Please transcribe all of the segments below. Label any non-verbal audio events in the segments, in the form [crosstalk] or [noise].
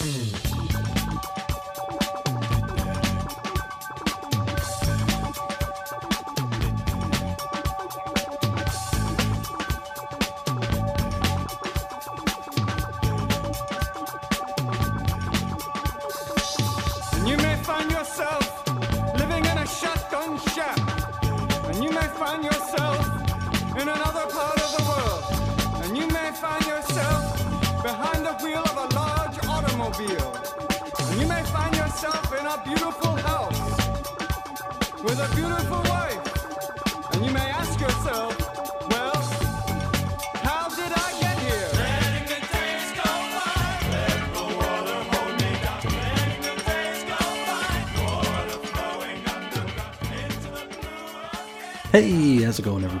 Mm-hmm.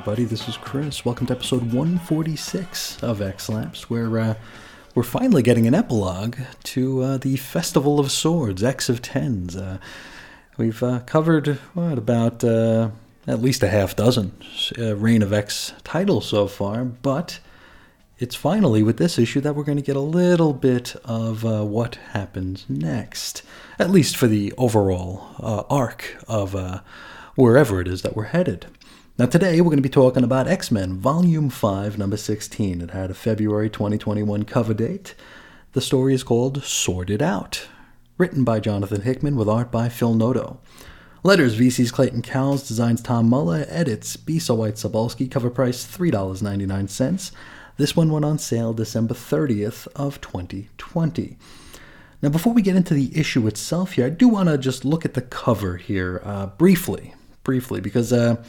Everybody? This is Chris. Welcome to episode 146 of X Labs, where uh, we're finally getting an epilogue to uh, the Festival of Swords, X of Tens. Uh, we've uh, covered what about uh, at least a half dozen uh, Reign of X titles so far, but it's finally with this issue that we're going to get a little bit of uh, what happens next, at least for the overall uh, arc of uh, wherever it is that we're headed. Now, today we're going to be talking about X Men Volume 5, Number 16. It had a February 2021 cover date. The story is called Sorted Out, written by Jonathan Hickman with art by Phil Noto. Letters VC's Clayton Cowles, designs Tom Muller, edits Bisa White Sobolski, cover price $3.99. This one went on sale December 30th of 2020. Now, before we get into the issue itself here, I do want to just look at the cover here uh, briefly, briefly, because uh,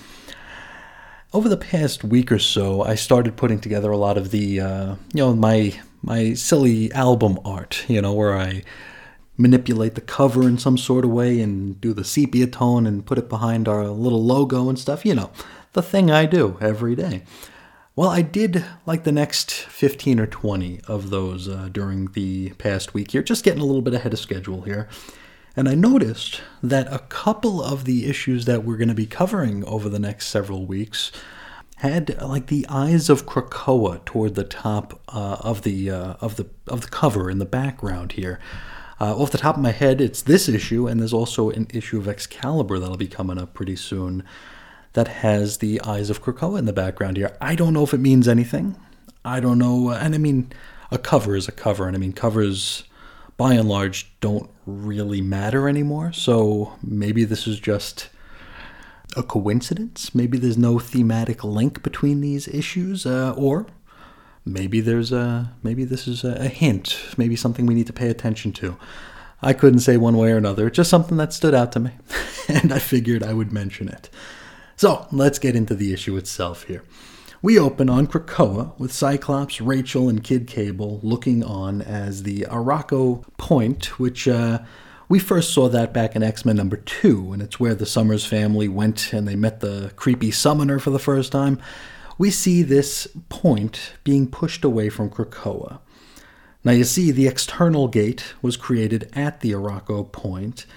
over the past week or so, I started putting together a lot of the, uh, you know, my my silly album art, you know, where I manipulate the cover in some sort of way and do the sepia tone and put it behind our little logo and stuff, you know, the thing I do every day. Well, I did like the next 15 or 20 of those uh, during the past week here, just getting a little bit ahead of schedule here. And I noticed that a couple of the issues that we're going to be covering over the next several weeks had like the eyes of Krakoa toward the top uh, of the uh, of the of the cover in the background here. Uh, off the top of my head, it's this issue, and there's also an issue of Excalibur that'll be coming up pretty soon that has the eyes of Krakoa in the background here. I don't know if it means anything. I don't know, and I mean, a cover is a cover, and I mean, covers by and large don't really matter anymore. So maybe this is just a coincidence. Maybe there's no thematic link between these issues, uh, or maybe there's a maybe this is a, hint. Maybe something we need to pay attention to. I couldn't say one way or another. Just something that stood out to me, [laughs] and I figured I would mention it. So let's get into the issue itself here. We open on Krakoa with Cyclops, Rachel, and Kid Cable looking on as the Arakko Point, which uh, we first saw that back in X Men number two, and it's where the Summers family went and they met the creepy summoner for the first time. We see this point being pushed away from Krakoa. Now, you see, the external gate was created at the Arakko Point,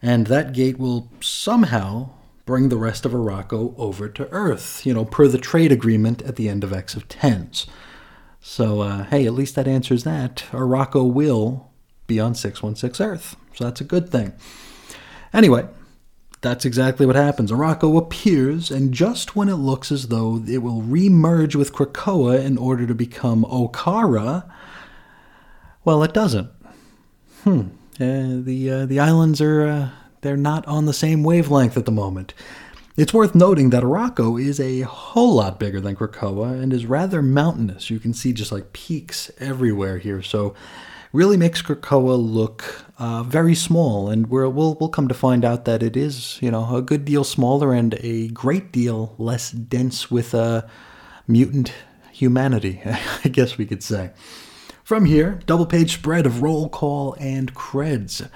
and that gate will somehow bring the rest of Arakko over to Earth, you know, per the trade agreement at the end of X of Tens. So, uh, hey, at least that answers that. Arakko will be on 616 Earth. So that's a good thing. Anyway, that's exactly what happens. Arakko appears, and just when it looks as though it will remerge with Krakoa in order to become Okkara, well, it doesn't. Hmm. Uh, the uh, the islands are uh, they're not on the same wavelength at the moment. It's worth noting that Arakko is a whole lot bigger than Krakoa and is rather mountainous. You can see just like peaks everywhere here, so really makes Krakoa look uh, very small. And we're, we'll we'll come to find out that it is you know a good deal smaller and a great deal less dense with uh, mutant humanity. [laughs] I guess we could say. From here, double page spread of roll call and creds.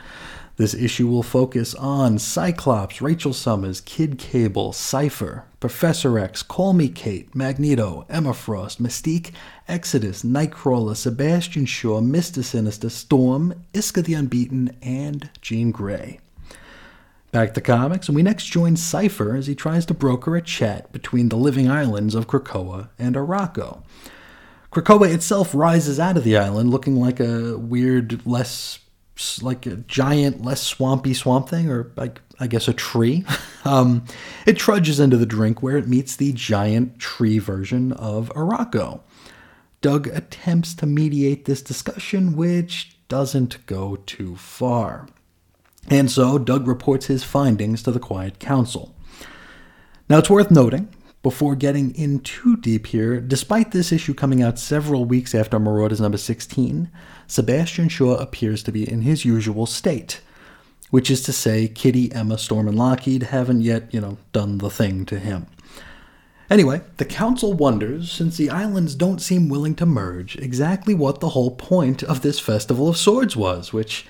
This issue will focus on Cyclops, Rachel Summers, Kid Cable, Cypher, Professor X, Call Me Kate, Magneto, Emma Frost, Mystique, Exodus, Nightcrawler, Sebastian Shaw, Mr. Sinister, Storm, Isca the Unbeaten, and Jean Grey. Back to comics, and we next join Cypher as he tries to broker a chat between the living islands of Krakoa and Arakko. Krakoa itself rises out of the island looking like a weird, less like a giant, less swampy swamp thing, or like I guess a tree. [laughs] Um, it trudges into the drink where it meets the giant tree version of Arakko. Doug attempts to mediate this discussion, which doesn't go too far. And so Doug reports his findings to the Quiet Council. Now, it's worth noting, before getting in too deep here, despite this issue coming out several weeks after Marauders number 16, Sebastian Shaw appears to be in his usual state, which is to say, Kitty, Emma, Storm, and Lockheed haven't yet, you know, done the thing to him. Anyway, the Council wonders, since the islands don't seem willing to merge, exactly what the whole point of this Festival of Swords was, which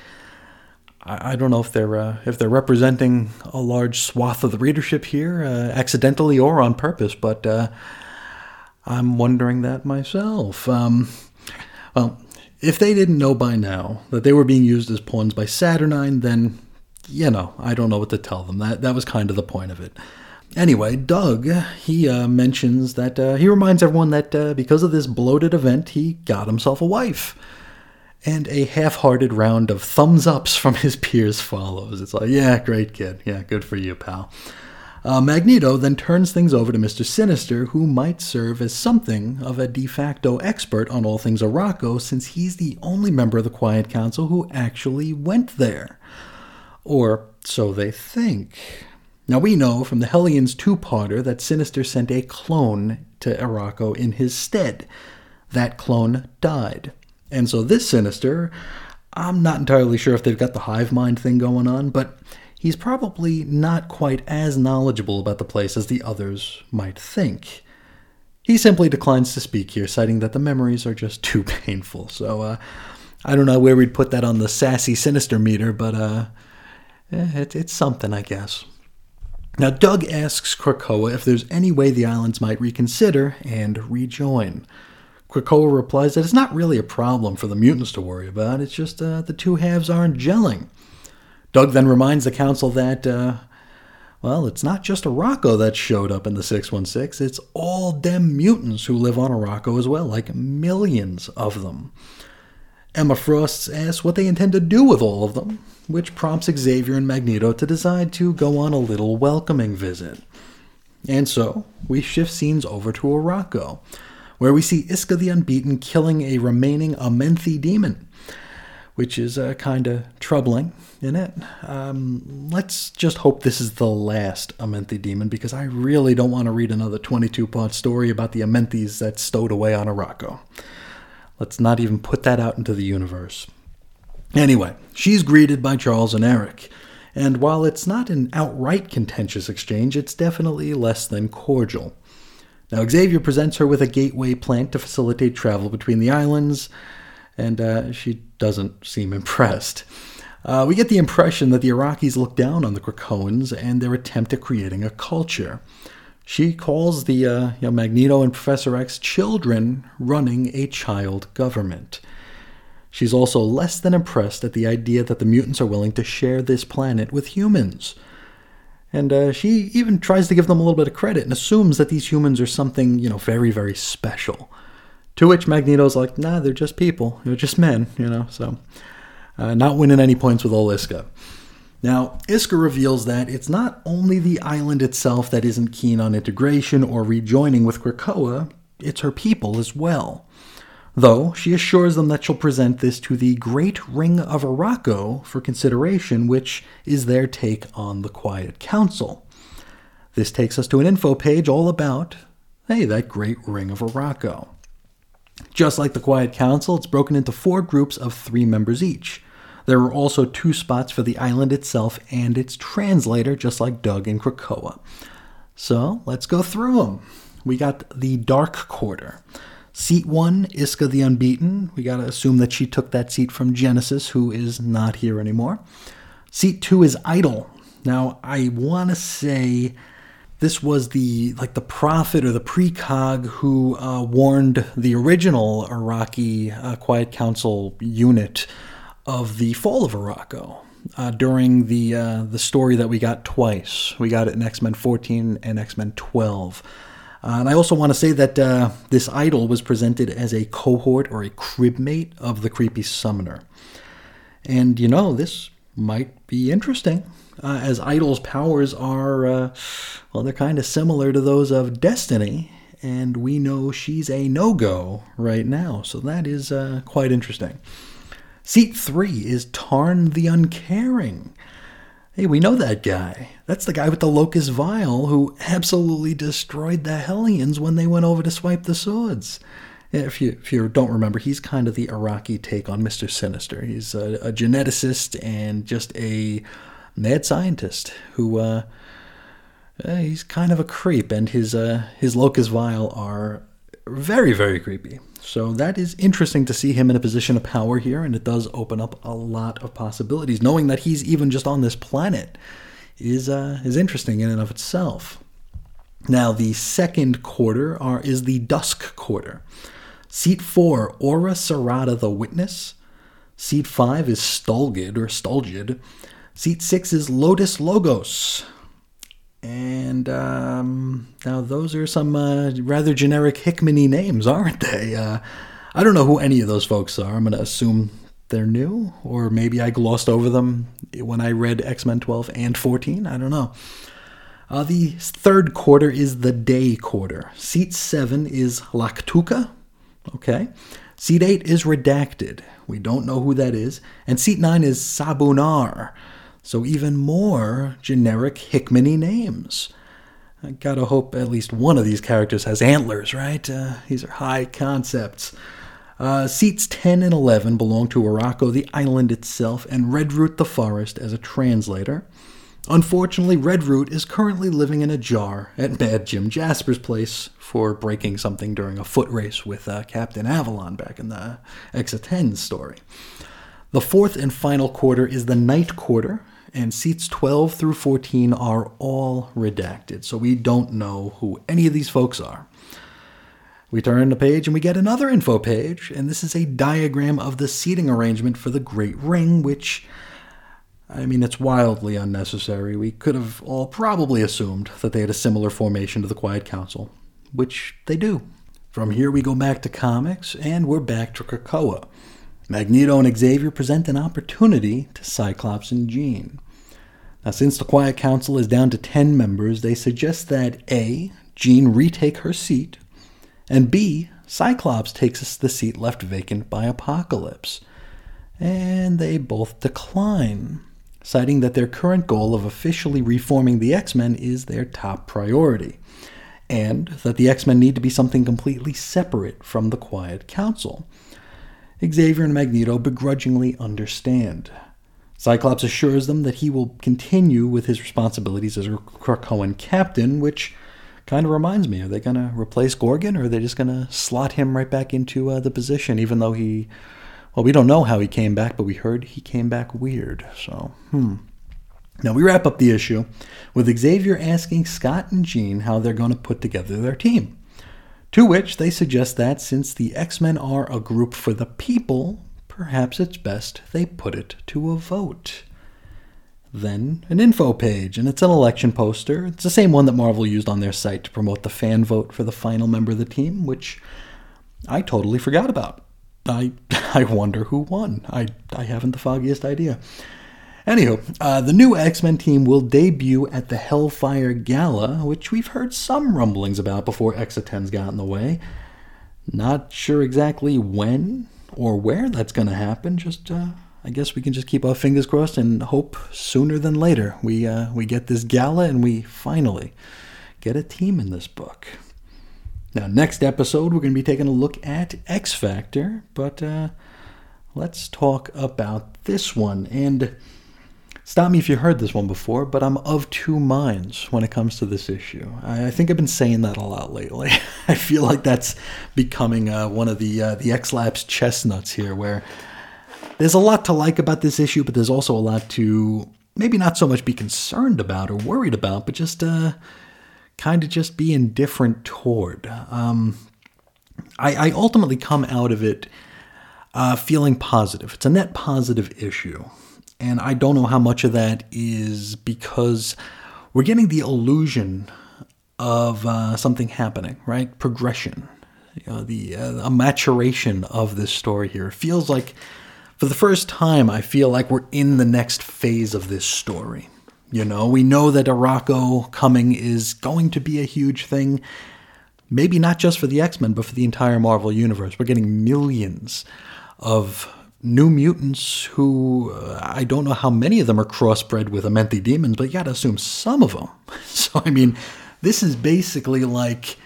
I, don't know if they're uh, if they're representing a large swath of the readership here, uh, accidentally or on purpose, but uh, I'm wondering that myself. Um, well, if they didn't know by now that they were being used as pawns by Saturnine, then you know I don't know what to tell them. That that was kind of the point of it. Anyway, Doug, he uh, mentions that uh, he reminds everyone that uh, because of this bloated event, he got himself a wife. And a half hearted round of thumbs ups from his peers follows. It's like, yeah, great kid. Yeah, good for you, pal. Uh, Magneto then turns things over to Mr. Sinister, who might serve as something of a de facto expert on all things Arakko, since he's the only member of the Quiet Council who actually went there. Or so they think. Now we know from the Hellions two-parter that Sinister sent a clone to Arakko in his stead. That clone died. And so this Sinister, I'm not entirely sure if they've got the hive mind thing going on, but he's probably not quite as knowledgeable about the place as the others might think. He simply declines to speak here, citing that the memories are just [laughs] too painful. So uh, I don't know where we'd put that on the sassy sinister meter, but uh, eh, it, it's something, I guess. Now, Doug asks Krakoa if there's any way the islands might reconsider and rejoin. Krakoa replies that it's not really a problem for the mutants to worry about, it's just uh, the two halves aren't gelling. Doug then reminds the council that, uh, well, it's not just Arakko that showed up in the 616, it's all them mutants who live on Arakko as well, like millions of them. Emma Frost asks what they intend to do with all of them, which prompts Xavier and Magneto to decide to go on a little welcoming visit. And so, we shift scenes over to Arakko, where we see Isca the Unbeaten killing a remaining Amenthi demon, which is uh, kind of troubling, isn't it? Um, let's just hope this is the last Amenthi demon, because I really don't want to read another 22 part story about the Amenthis that stowed away on Arakko. Let's not even put that out into the universe. Anyway, she's greeted by Charles and Eric, and while it's not an outright contentious exchange, it's definitely less than cordial. Now, Xavier presents her with a gateway plant to facilitate travel between the islands, and uh, she doesn't seem [laughs] impressed. Uh, we get the impression that the Iraqis look down on the Krakoans and their attempt at creating a culture. She calls the uh, you know, Magneto and Professor X children running a child government. She's also less than impressed at the idea that the mutants are willing to share this planet with humans. And uh, she even tries to give them a little bit of credit and assumes that these humans are something, you know, very, very special. To which Magneto's like, nah, they're just people. They're just men, you know, so. Uh, not winning any points with old Isca. Now, Isca reveals that it's not only the island itself that isn't keen on integration or rejoining with Krakoa, it's her people as well though she assures them that she'll present this to the Great Ring of Arakko for consideration, which is their take on the Quiet Council. This takes us to an info page all about, hey, that Great Ring of Arakko. Just like the Quiet Council, it's broken into four groups of three members each. There are also two spots for the island itself and its translator, just like Doug and Krakoa. So let's go through them. We got the Dark Quarter. Seat one, Isca the Unbeaten. We gotta assume that she took that seat from Genesis, who is not here anymore. Seat two is Idyll. Now, I want to say this was the like the prophet or the precog who uh, warned the original Arakkii uh, Quiet Council unit of the fall of Arakko. uh, during the uh, the story that we got twice. We got it in X Men 14 and X Men 12. Uh, and I also want to say that uh, this Idyll was presented as a cohort or a cribmate of the creepy summoner. And you know, this might be interesting, uh, as Idyll's powers are, uh, well, they're kind of similar to those of Destiny, and we know she's a no go right now, so that is uh, quite interesting. Seat three is Tarn the Uncaring. Hey, we know that guy. That's the guy with the Locust Vile who absolutely destroyed the Hellions when they went over to swipe the swords. If you, if you don't remember, he's kind of the Arakkii take on Mr. Sinister. He's a, a geneticist and just a mad scientist who, uh, he's kind of a creep, and his, uh, his Locust Vile are very, very creepy. So that is interesting to see him in a position of power here, and it does open up a lot of possibilities. Knowing that he's even just on this planet is uh, is interesting in and of itself. Now, the second quarter are, is the Dusk quarter. Seat four, Ora Serrata the Witness. Seat five is Stolgid or Stolgid. Seat six is Lodus Logos. And um, now those are some uh, rather generic Hickmany names, aren't they? Uh, I don't know who any of those folks are. I'm going to assume they're new, or maybe I glossed over them when I read X Men 12 and 14. I don't know. Uh, the third quarter is the day quarter. Seat 7 is Lactuca. Okay. Seat 8 is Redacted. We don't know who that is. And seat 9 is Sobunar. So even more generic Hickmany names. I gotta hope at least one of these characters has antlers, right? Uh, these are high concepts. Uh, seats 10 and 11 belong to Arakko, the island itself, and Redroot the forest as a translator. Unfortunately, Redroot is currently living in a jar at Mad Jim Jasper's place for breaking something during a foot race with uh, Captain Avalon back in the X10 story. The fourth and final quarter is the night quarter, and seats 12 through 14 are all redacted, so we don't know who any of these folks are. We turn the page and we get another info page, and this is a diagram of the seating arrangement for the Great Ring, which, I mean, it's wildly unnecessary. We could have all probably assumed that they had a similar formation to the Quiet Council, which they do. From here, we go back to comics, and we're back to Krakoa. Magneto and Xavier present an opportunity to Cyclops and Jean. Now, since the Quiet Council is down to 10 members, they suggest that A. Jean retake her seat, and B. Cyclops takes the seat left vacant by Apocalypse. And they both decline, citing that their current goal of officially reforming the X Men is their top priority, and that the X Men need to be something completely separate from the Quiet Council. Xavier and Magneto begrudgingly understand. Cyclops assures them that he will continue with his responsibilities as a Krakoan captain, which kind of reminds me are they going to replace Gorgon or are they just going to slot him right back into uh, the position, even though he. Well, we don't know how he came back, but we heard he came back weird. So, hmm. Now, we wrap up the issue with Xavier asking Scott and Jean how they're going to put together their team. To which they suggest that since the X Men are a group for the people, perhaps it's best they put it to a vote. Then an info page, and it's an election poster. It's the same one that Marvel used on their site to promote the fan vote for the final member of the team, which I totally forgot about. I [laughs] I wonder who won. I I haven't the foggiest idea. Anywho, uh, the new X Men team will debut at the Hellfire Gala, which we've heard some rumblings about before of 10's got in the way. Not sure exactly when or where that's going to happen. Just, uh, I guess we can just keep our fingers crossed and hope sooner than later we uh, we get this gala and we finally get a team in this book. Now, next episode, we're going to be taking a look at X Factor, but uh, let's talk about this one and. Stop me if you heard this one before, but I'm of two minds when it comes to this issue. I, think I've been saying that a lot lately. [laughs] I feel like that's becoming uh, one of the uh, the X Labs chestnuts here, where there's a lot to like about this issue, but there's also a lot to maybe not so much be concerned about or worried about, but just uh, kind of just be indifferent toward. Um, I, I ultimately come out of it uh, feeling positive. It's a net positive issue. And I don't know how much of that is because we're getting the illusion of uh, something happening, right? Progression, you know, the uh, a maturation of this story here. It feels like, for the first time, I feel like we're in the next phase of this story. You know, we know that Arakko coming is going to be a huge thing. Maybe not just for the X Men, but for the entire Marvel Universe. We're getting millions of new mutants who uh, I don't know how many of them are crossbred with Amenthi demons, but you got to assume some of them. [laughs] So, I mean, this is basically like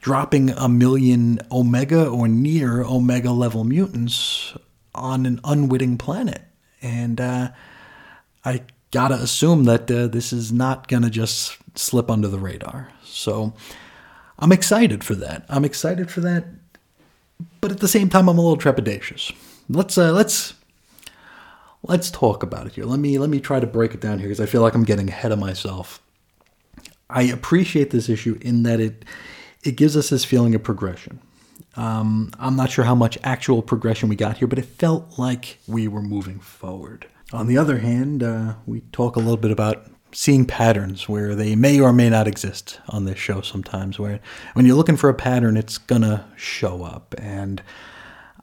dropping a million Omega or near Omega level mutants on an unwitting planet. And uh, I gotta assume that uh, this is not gonna just slip under the radar. So I'm excited for that. I'm excited for that, but at the same time, I'm a little trepidatious. Let's uh, let's let's talk about it here. Let me let me try to break it down here because I feel like I'm getting ahead of myself. I appreciate this issue in that it it gives us this feeling of progression. Um, I'm not sure how much actual progression we got here, but it felt like we were moving forward. On the other hand, uh, we talk a little bit about seeing patterns where they may or may not exist on this show sometimes. Where when you're looking for a pattern, it's gonna show up, and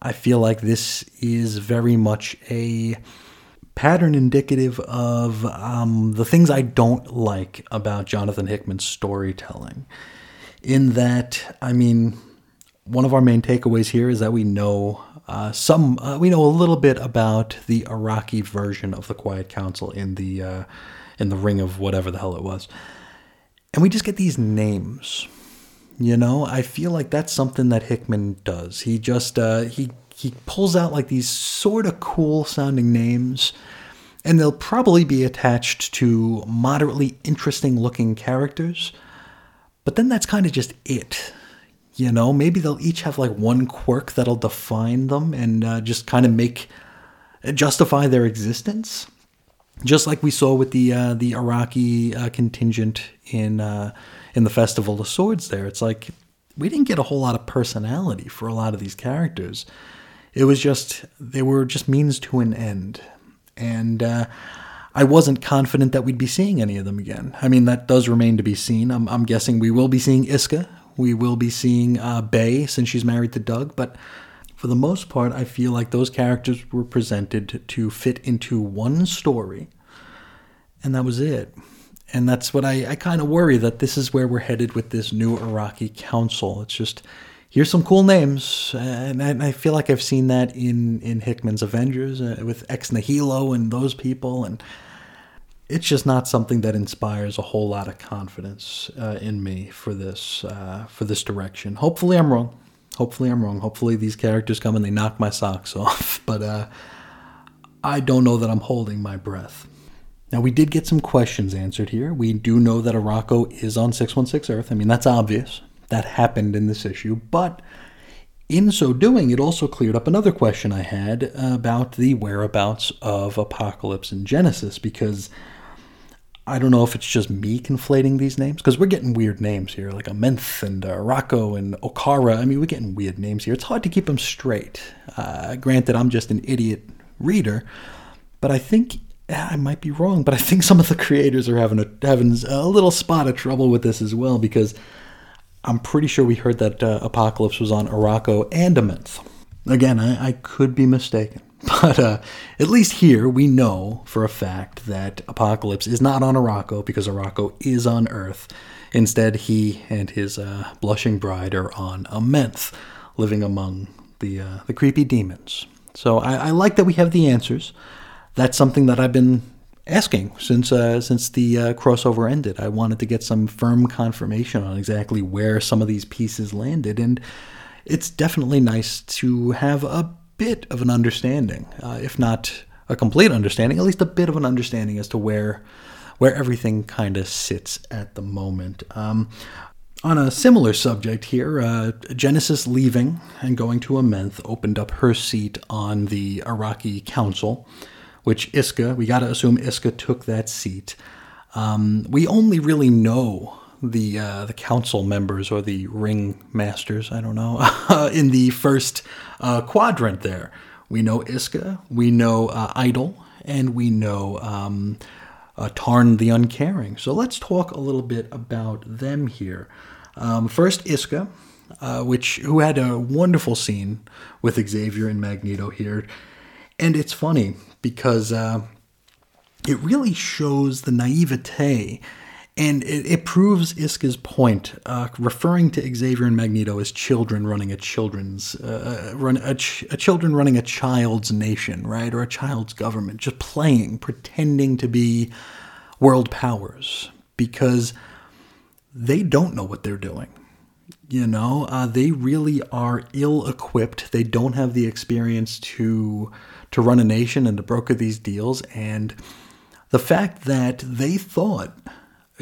I feel like this is very much a pattern indicative of um, the things I don't like about Jonathan Hickman's storytelling. In that, I mean, one of our main takeaways here is that we know uh, some, uh, we know a little bit about the Arakkii version of the Quiet Council in the uh, in the Ring of whatever the hell it was, and we just get these names. You know, I feel like that's something that Hickman does. He just uh, he he pulls out like these sort of cool sounding names and they'll probably be attached to moderately interesting looking characters. But then that's kind of just it. You know, maybe they'll each have like one quirk that'll define them and uh, just kind of make justify their existence. Just like we saw with the uh, the Arakkii uh, contingent in uh, in the Festival of Swords, there it's like we didn't get a whole lot of personality for a lot of these characters. It was just they were just means to an end and uh, I wasn't confident that we'd be seeing any of them again. I mean, that does remain to be seen. I'm, I'm guessing we will be seeing Isca. We will be seeing uh, Bay since she's married to Doug, but for the most part, I feel like those characters were presented to fit into one story, and that was it. And that's what I, I kind of worry that this is where we're headed with this new Arakkii Council. It's just here's some cool names, and I, feel like I've seen that in in Hickman's Avengers uh, with Ex Nihilo and those people, and it's just not something that inspires a whole lot of confidence uh, in me for this uh, for this direction. Hopefully, I'm wrong. Hopefully, I'm wrong. Hopefully, these characters come and they knock my socks [laughs] off. But uh, I don't know that I'm holding my breath. Now, we did get some questions answered here. We do know that Arakko is on 616 Earth. I mean, that's obvious that happened in this issue, but in so doing, it also cleared up another question I had about the whereabouts of Apocalypse and Genesis, because I don't know if it's just me conflating these names, because we're getting weird names here, like Amenth and uh, Rocco and Okkara. I mean, we're getting weird names here. It's hard to keep them straight. Uh, granted, I'm just an idiot reader, but I think I might be wrong, but I think some of the creators are having a having a little spot of trouble with this as well because I'm pretty sure we heard that uh, Apocalypse was on Arakko and Amenth. Again, I, I could be mistaken. [laughs] But uh, at least here, we know for a fact that Apocalypse is not on Arakko because Arakko is on Earth. Instead, he and his uh, blushing bride are on Amenth, living among the, uh, the creepy demons. So I, I like that we have the answers. That's something that I've been asking since uh, since the uh, crossover ended. I wanted to get some firm confirmation on exactly where some of these pieces landed, and it's definitely nice to have a bit of an understanding, uh, if not a complete understanding, at least a bit of an understanding as to where where everything kind of sits at the moment. Um, on a similar subject here, uh, Genesis leaving and going to Amenth opened up her seat on the Arakkii Council which Isca, we got to assume Isca took that seat. Um, we only really know the uh, the council members or the ring masters, I don't know, [laughs] in the first uh, quadrant there. We know Isca, we know uh, Idyll, and we know um, uh, Tarn the Uncaring. So let's talk a little bit about them here. Um, first, Isca, uh, which who had a wonderful scene with Xavier and Magneto here, and it's funny because uh, it really shows the naivete. And it, it proves Isca's point, uh, referring to Xavier and Magneto as children running a children's uh, run a, ch- a children running a child's nation, right, or a child's government, just playing, pretending to be world powers, because they don't know what they're doing. You know, uh, they really are ill-equipped. They don't have the experience to to run a nation and to broker these deals. And the fact that they thought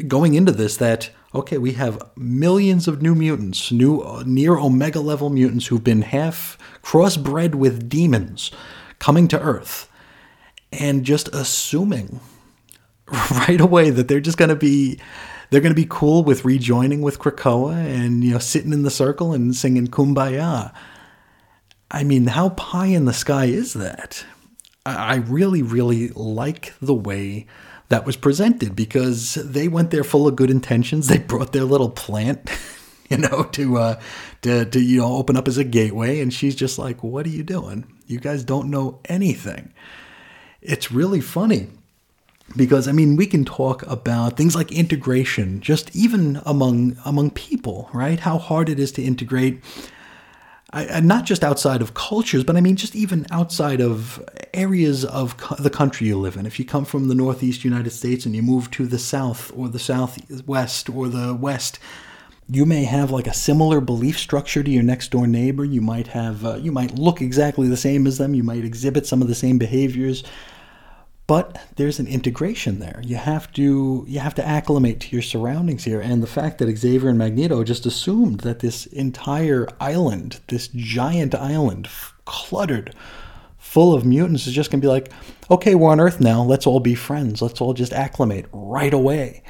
going into this that okay, we have millions of new mutants, new uh, near omega level mutants who've been half crossbred with demons coming to Earth, and just assuming [laughs] right away that they're just going to be they're going to be cool with rejoining with Krakoa and you know sitting in the circle and singing Kumbaya. I mean, how pie in the sky is that? I really, really like the way that was presented because they went there full of good intentions. They brought their little plant, [laughs] you know, to uh, to to you know open up as a gateway, and she's just like, "What are you doing? You guys don't know anything." It's really funny because I mean we can talk about things like integration, just even among among people, right? How hard it is to integrate. Not just outside of cultures, but I mean just even outside of areas of co- the country you live in. If you come from the Northeast United States and you move to the South or the Southwest or the West, you may have like a similar belief structure to your next door neighbor. You might have, uh, you might look exactly the same as them. You might exhibit some of the same behaviors but there's an integration there. You have to you have to acclimate to your surroundings here, and the fact that Xavier and Magneto just assumed that this entire island, this giant island, cluttered, full of mutants, is just going to be like, okay, we're on Earth now. Let's all be friends. Let's all just acclimate right away.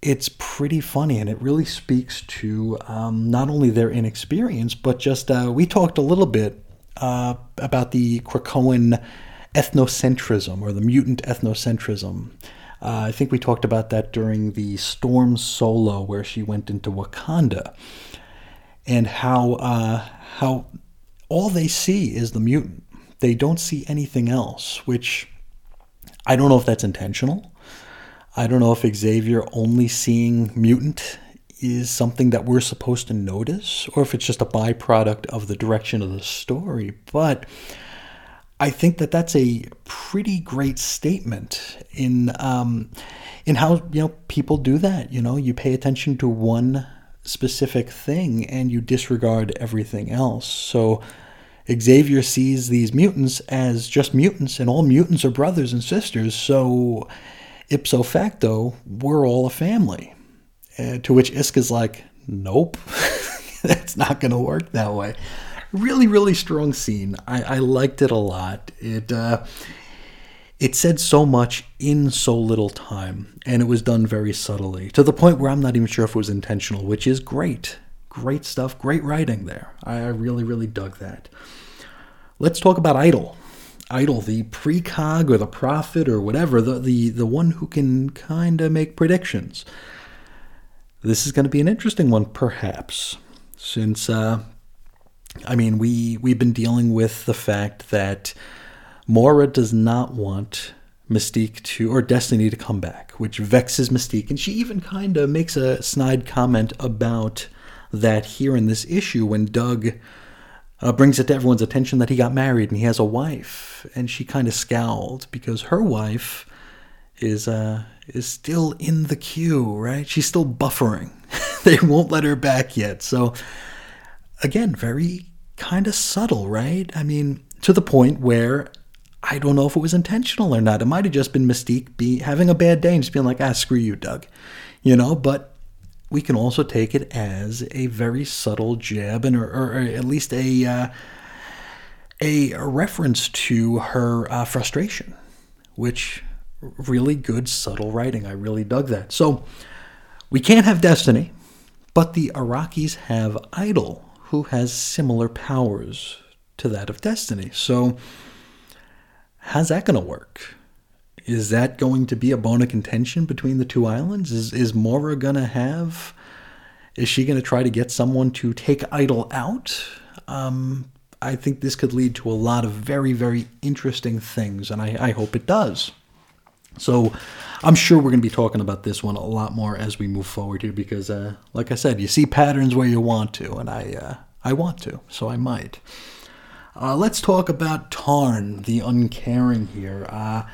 It's pretty funny, and it really speaks to um, not only their inexperience, but just uh, we talked a little bit uh, about the Krakoan ethnocentrism or the mutant ethnocentrism. Uh, I think we talked about that during the Storm solo where she went into Wakanda, and how uh, how all they see is the mutant. They don't see anything else, which I don't know if that's intentional. I don't know if Xavier only seeing mutant is something that we're supposed to notice, or if it's just a byproduct of the direction of the story. But I think that that's a pretty great statement in um, in how you know people do that. You know, you pay attention to one specific thing and you disregard everything else. So Xavier sees these mutants as just mutants, and all mutants are brothers and sisters. So ipso facto, we're all a family. Uh, to which Isk is like, nope, [laughs] that's not going to work that way really, really strong scene. I, I liked it a lot. It uh, it said so much in so little time, and it was done very subtly to the point where I'm not even sure if it was intentional, which is great. Great stuff, great writing there. I, I really, really dug that. Let's talk about Idyll. Idyll, the precog or the prophet or whatever, the, the, the one who can kind of make predictions. This is going to be an interesting one, perhaps, since uh, I mean, we we've been dealing with the fact that Moira does not want Mystique to or Destiny to come back, which vexes Mystique, and she even kind of makes a snide comment about that here in this issue when Doug uh, brings it to everyone's attention that he got married and he has a wife, and she kind of scowled because her wife is uh is still in the queue, right? She's still buffering. [laughs] they won't let her back yet, so again, very kind of subtle, right? I mean, to the point where I don't know if it was intentional or not. It might have just been Mystique be having a bad day and just being like, ah, screw you, Doug. You know, but we can also take it as a very subtle jab and or, or at least a uh, a reference to her uh, frustration, which really good subtle writing. I really dug that. So we can't have Destiny, but the Iraqis have Idyll, who has similar powers to that of Destiny. So, how's that going to work? Is that going to be a bone of contention between the two islands? Is is Moira gonna have? Is she gonna try to get someone to take Idyll out? Um, I think this could lead to a lot of very very interesting things, and I, I hope it does. So I'm sure we're going to be talking about this one a lot more as we move forward here because, uh, like I said, you see patterns where you want to, and I uh, I want to, so I might. Uh, let's talk about Tarn, the uncaring here. Uh,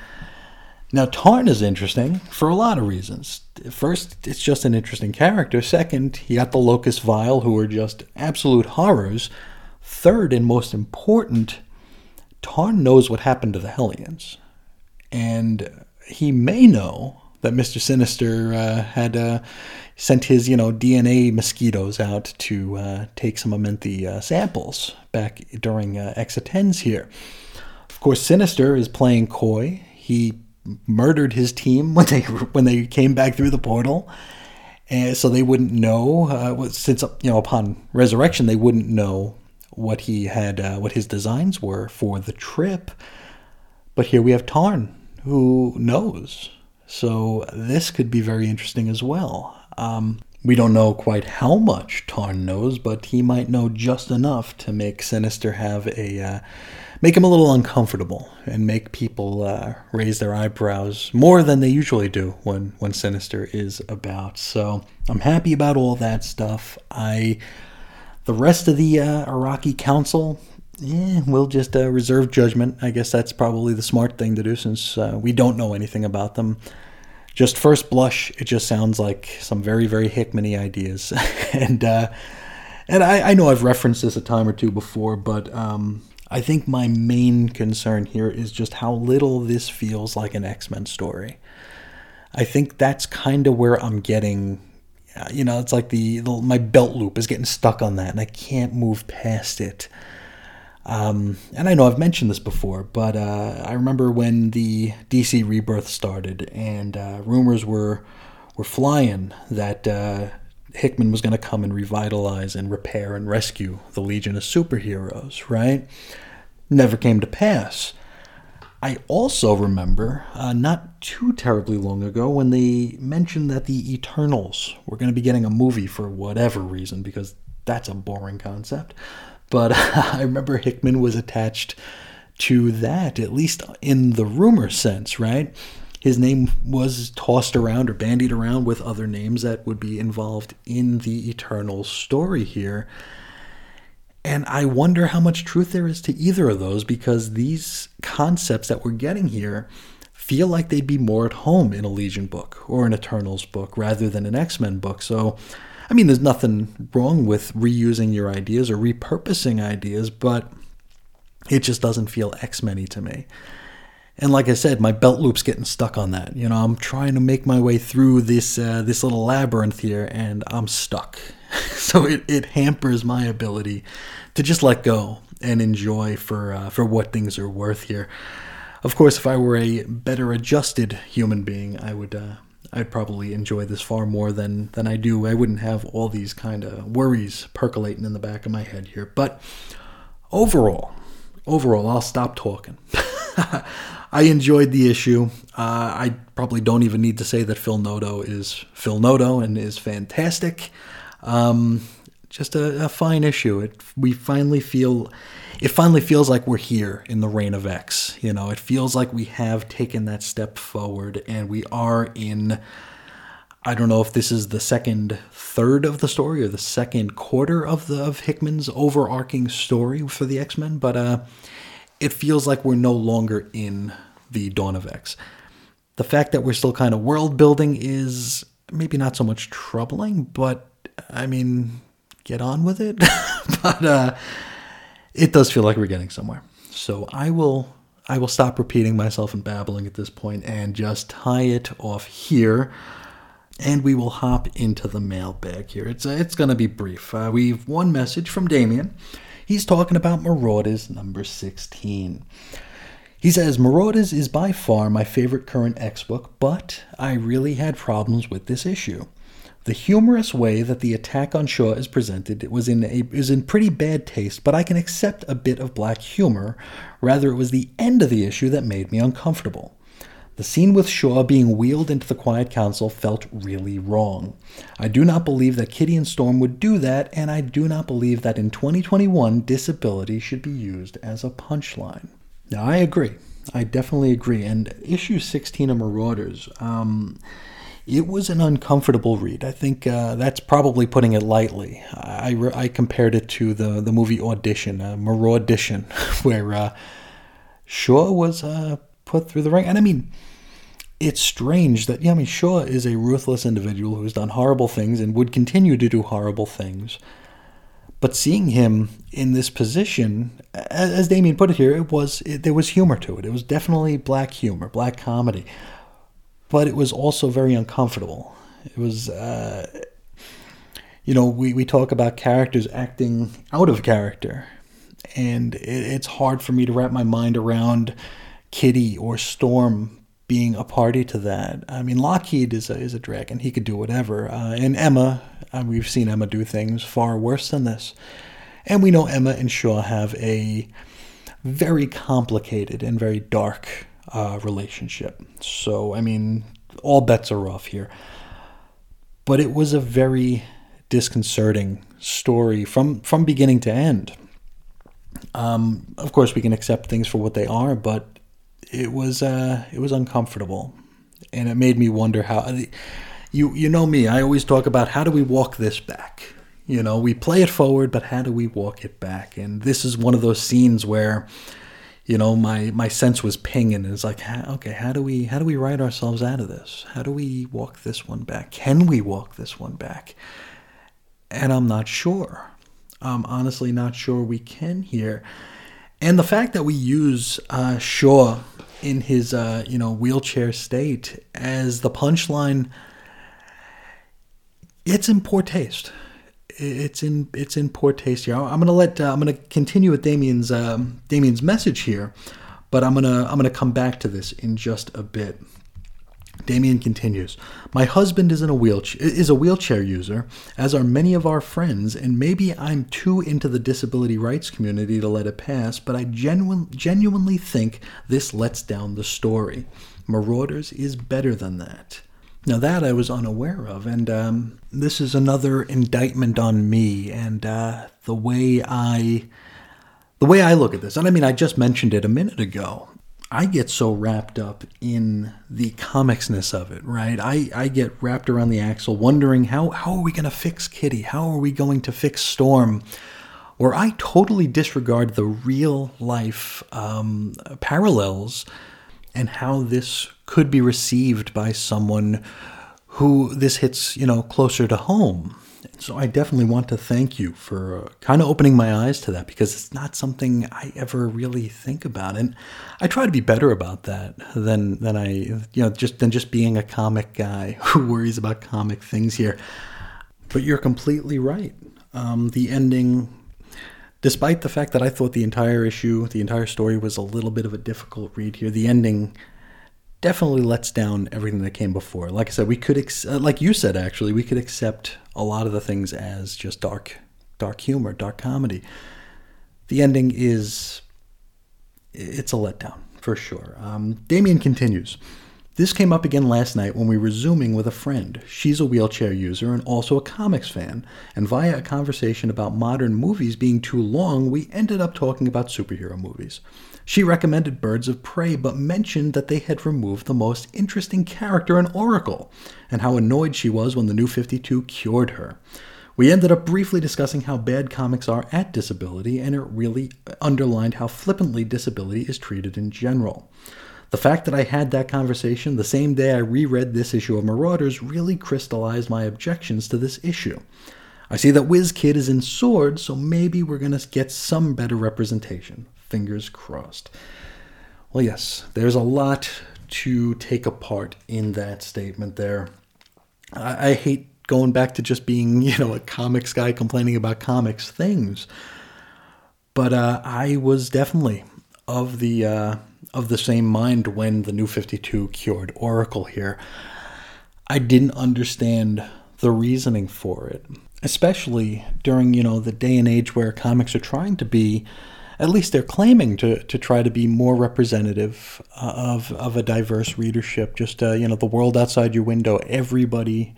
now, Tarn is interesting for a lot of reasons. First, it's just an interesting character. Second, you got the Locust Vile, who are just absolute horrors. Third, and most important, Tarn knows what happened to the Hellions. And he may know that Mr. Sinister uh, had uh, sent his, you know, DNA mosquitoes out to uh, take some Amenthi uh, samples back during uh, X-10s here. Of course, Sinister is playing coy. He murdered his team [laughs] when they when they came back through the portal, and so they wouldn't know. Uh, since you know, upon resurrection, they wouldn't know what he had, uh, what his designs were for the trip. But here we have Tarn, who knows. So this could be very interesting as well. Um, we don't know quite how much Tarn knows, but he might know just enough to make Sinister have a uh, make him a little uncomfortable and make people uh, raise their eyebrows more than they usually do when when Sinister is about. So I'm happy about all that stuff. I the rest of the uh, Arakkii Council, yeah, we'll just uh, reserve judgment. I guess that's probably the smart thing to do since uh, we don't know anything about them. Just first blush, it just sounds like some very, very Hickmany ideas, [laughs] and uh, and I, I, know I've referenced this a time or two before, but um, I think my main concern here is just how little this feels like an X Men story. I think that's kind of where I'm getting you know, it's like the, the, my belt loop is getting stuck on that, and I can't move past it. Um, and I know I've mentioned this before, but uh, I remember when the DC Rebirth started, and uh, rumors were were flying that uh, Hickman was going to come and revitalize and repair and rescue the Legion of Superheroes. Right? Never came to pass. I also remember uh, not too terribly long ago when they mentioned that the Eternals were going to be getting a movie for whatever reason, because that's a boring concept. But [laughs] I remember Hickman was attached to that, at least in the rumor sense, right? His name was tossed around or bandied around with other names that would be involved in the Eternals story here. And I wonder how much truth there is to either of those because these concepts that we're getting here feel like they'd be more at home in a Legion book or an Eternals book rather than an X Men book. So, I mean, there's nothing wrong with reusing your ideas or repurposing ideas, but it just doesn't feel X Men to me. And like I said, my belt loop's getting stuck on that. You know, I'm trying to make my way through this uh, this little labyrinth here, and I'm stuck. [laughs] so it, it hampers my ability to just let go and enjoy for uh, for what things are worth here. Of course, if I were a better adjusted human being, I would uh, I'd probably enjoy this far more than than I do. I wouldn't have all these kind of worries percolating in the back of my head here. But overall, overall, I'll stop talking. [laughs] I enjoyed the issue. Uh, I probably don't even need to say that Phil Noto is Phil Noto and is fantastic. Um, just a, a, fine issue. It we finally feel it finally feels like we're here in the reign of X. You know, it feels like we have taken that step forward and we are in I don't know if this is the second third of the story or the second quarter of the of Hickman's overarching story for the X-Men, but uh it feels like we're no longer in the Dawn of X. The fact that we're still kind of world building is maybe not so much troubling, but I mean, get on with it. [laughs] but uh, it does feel like we're getting somewhere. So I will I will stop repeating myself and babbling at this point and just tie it off here. And we will hop into the mailbag here. It's uh, it's going to be brief. Uh, we've one message from Damien. He's talking about Marauders number 16. He says, Marauders is by far my favorite current X book, but I really had problems with this issue. The humorous way that the attack on Shaw is presented was in a, is in pretty bad taste, but I can accept a bit of black humor. Rather, it was the end of the issue that made me uncomfortable. The scene with Shaw being wheeled into the Quiet Council felt really wrong. I do not believe that Kitty and Storm would do that, and I do not believe that in 2021 disability should be used as a punchline. Now, I agree. I definitely agree. And issue 16 of Marauders, um, it was an uncomfortable read. I think uh, that's probably putting it lightly. I, I compared it to the, the movie Audition, uh, Maraudition, [laughs] where uh, Shaw was uh, put through the ring. And I mean, it's strange that, yeah, I mean, Shaw is a ruthless individual who's done horrible things and would continue to do horrible things. But seeing him in this position, as Damien put it here, it was it, there was humor to it. It was definitely black humor, black comedy, but it was also very uncomfortable. It was, uh, you know, we, we talk about characters acting out of character, and it, it's hard for me to wrap my mind around Kitty or Storm being a party to that. I mean, Lockheed is a, is a dragon; he could do whatever, uh, and Emma and we've seen Emma do things far worse than this. And we know Emma and Shaw have a very complicated and very dark uh, relationship. So, I mean, all bets are off here. But it was a very disconcerting story from, from beginning to end. Um, of course, we can accept things for what they are, but it was uh, it was uncomfortable, and it made me wonder how you you know me. I always talk about how do we walk this back. You know, we play it forward, but how do we walk it back? And this is one of those scenes where, you know, my my sense was pinging. It's like, okay, how do we how do we write ourselves out of this? How do we walk this one back? Can we walk this one back? And I'm not sure. I'm honestly not sure we can here. And the fact that we use uh, Shaw in his uh, you know wheelchair state as the punchline it's in poor taste. It's in it's in poor taste here. I'm gonna let uh, I'm gonna continue with Damien's um, Damian's message here, but I'm gonna I'm gonna come back to this in just a bit. Damien continues, My husband is in a wheelchair is a wheelchair user, as are many of our friends, and maybe I'm too into the disability rights community to let it pass, but I genuine, genuinely think this lets down the story. Marauders is better than that. Now, that I was unaware of, and um, this is another indictment on me and uh, the way I. The way I look at this, and I mean, I just mentioned it a minute ago. I get so wrapped up in the comicsness of it, right? I, I get wrapped around the axle wondering how, how are we going to fix Kitty? How are we going to fix Storm? Or I totally disregard the real life um, parallels and how this could be received by someone who this hits, you know, closer to home. So I definitely want to thank you for uh, kind of opening my eyes to that because it's not something I ever really think about, and I try to be better about that than than I, you know, just than just being a comic guy [laughs] who worries about comic things here. But you're completely right. Um, the ending, despite the fact that I thought the entire issue, the entire story was a little bit of a difficult read here, the ending definitely lets down everything that came before. Like I said, we could, ex- uh, like you said, actually, we could accept a lot of the things as just dark, dark humor, dark comedy. The ending is, it's a letdown for sure. Um, Damian continues. This came up again last night when we were Zooming with a friend. She's a wheelchair user and also a comics fan, and via a conversation about modern movies being too long, we ended up talking about superhero movies. She recommended Birds of Prey, but mentioned that they had removed the most interesting character in Oracle, and how annoyed she was when the new 52 cured her. We ended up briefly discussing how bad comics are at disability, and it really underlined how flippantly disability is treated in general. The fact that I had that conversation the same day I reread this issue of Marauders really crystallized my objections to this issue. I see that WizKid is in Sword, so maybe we're going to get some better representation. Fingers crossed. Well, yes, there's a lot to take apart in that statement there. I, I hate going back to just being, [laughs] you know, a comics guy complaining about comics things. But uh, I was definitely of the uh, of the same mind when the new 52 cured Oracle here. I didn't understand the reasoning for it, especially during, you know, the day and age where comics are trying to be at least they're claiming to, to try to be more representative uh, of, of a diverse readership. Just, uh, you know, the world outside your window, everybody,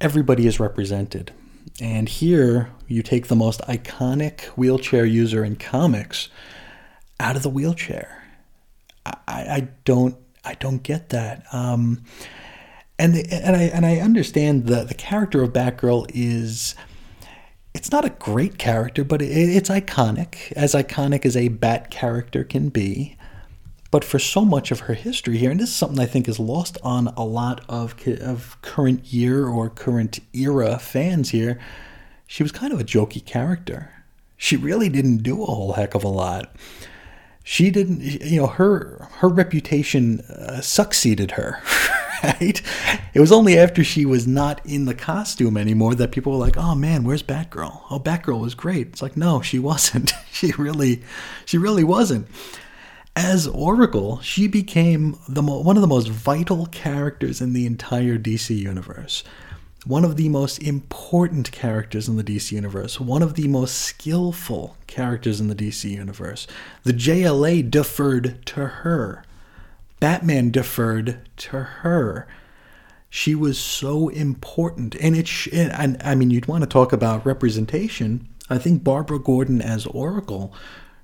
everybody is represented. And here you take the most iconic wheelchair user in comics out of the wheelchair. I, I don't I don't get that. Um, and the, and I and I understand the the character of Batgirl is it's not a great character, but it, it's iconic, as iconic as a Bat character can be. But for so much of her history here, and this is something I think is lost on a lot of of current year or current era fans here, she was kind of a jokey character. She really didn't do a whole heck of a lot she didn't you know her her reputation uh, succeeded her [laughs] right? It was only after she was not in the costume anymore that people were like oh man where's batgirl? Oh batgirl was great. It's like no she wasn't. [laughs] She really she really wasn't. As oracle she became the mo- one of the most vital characters in the entire dc universe. One of the most important characters in the DC universe, one of the most skillful characters in the DC universe. The JLA deferred to her. Batman deferred to her. She was so important, and it. Sh- and I mean, you'd want to talk about representation. I think Barbara Gordon as Oracle,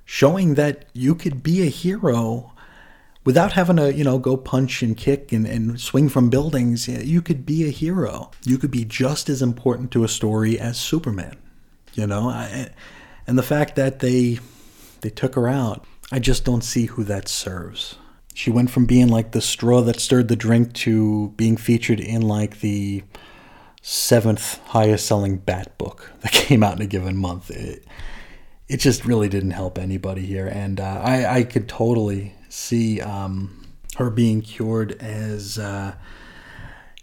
showing that you could be a hero without having to, you know, go punch and kick and, and swing from buildings, you could be a hero. You could be just as important to a story as Superman. You know, I, and the fact that they they took her out, I just don't see who that serves. She went from being like the straw that stirred the drink to being featured in like the seventh highest selling Bat book [laughs] that came out in a given month. It, it just really didn't help anybody here, and uh, I I could totally see um, her being cured as uh,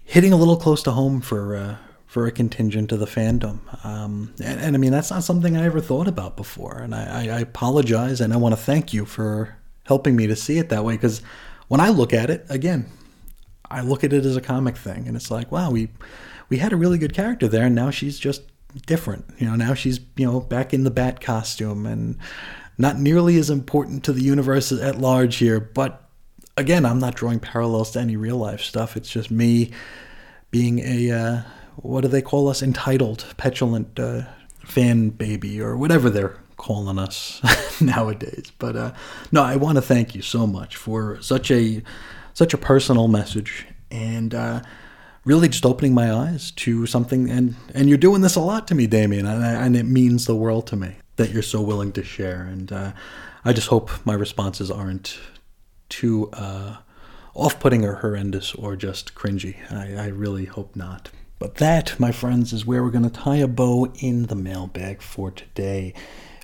hitting a little close to home for uh, for a contingent of the fandom. Um, and, and, I mean, that's not something I ever thought about before. And I, I, I apologize, and I want to thank you for helping me to see it that way. Because when I look at it, again, I look at it as a comic thing, and it's like, wow, we we had a really good character there, and now she's just different. You know, now she's you know back in the bat costume and not nearly as important to the universe at large here, but again, I'm not drawing parallels to any real life stuff. It's just me being a, uh, what do they call us? Entitled, petulant uh, fan baby, or whatever they're calling us [laughs] nowadays. But uh, no, I want to thank you so much for such a such a personal message and uh, really just opening my eyes to something. And and you're doing this a lot to me, Damien, and, and it means the world to me that you're so willing to share. And uh, I just hope my responses aren't too uh, off putting or horrendous or just cringy. I, I really hope not. But that, my friends, is where we're going to tie a bow in the mailbag for today.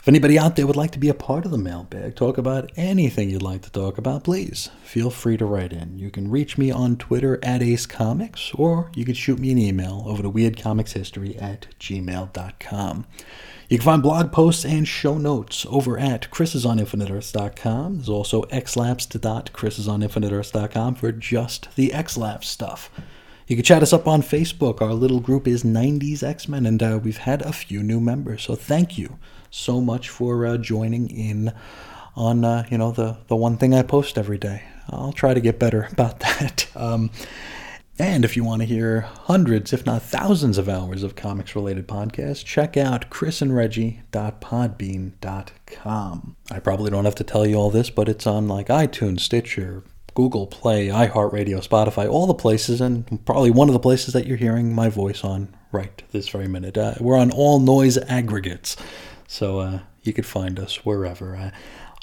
If anybody out there would like to be a part of the mailbag, talk about anything you'd like to talk about, please feel free to write in. You can reach me on Twitter at Ace Comics, or you can shoot me an email over to weirdcomicshistory at gmail.com. You can find blog posts and show notes over at chrisisoninfiniteearths.com. There's also xlapsed.chrisisoninfiniteearths.com for just the xlapsed stuff. You can chat us up on Facebook. Our little group is 90s X Men, and uh, we've had a few new members. So thank you so much for uh, joining in on uh, you know the the one thing I post every day. I'll try to get better [laughs] about that. Um, and if you want to hear hundreds, if not thousands, of hours of comics related podcasts, check out chrisandreggie.podbean.com. I probably don't have to tell you all this, but it's on like iTunes, Stitcher, Google Play, iHeartRadio, Spotify, all the places, and probably one of the places that you're hearing my voice on right this very minute. Uh, we're on all noise aggregates, so uh, you could find us wherever. Uh,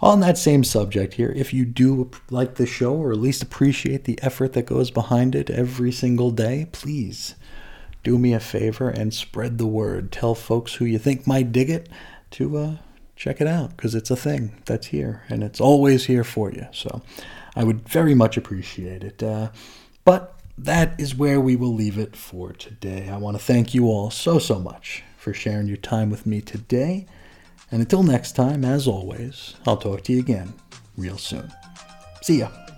on that same subject here, if you do like the show or at least appreciate the effort that goes behind it every single day, please do me a favor and spread the word. Tell folks who you think might dig it to uh, check it out because it's a thing that's here and it's always here for you. So I would very much appreciate it. Uh, but that is where we will leave it for today. I want to thank you all so, so much for sharing your time with me today. And until next time, as always, I'll talk to you again real soon. See ya.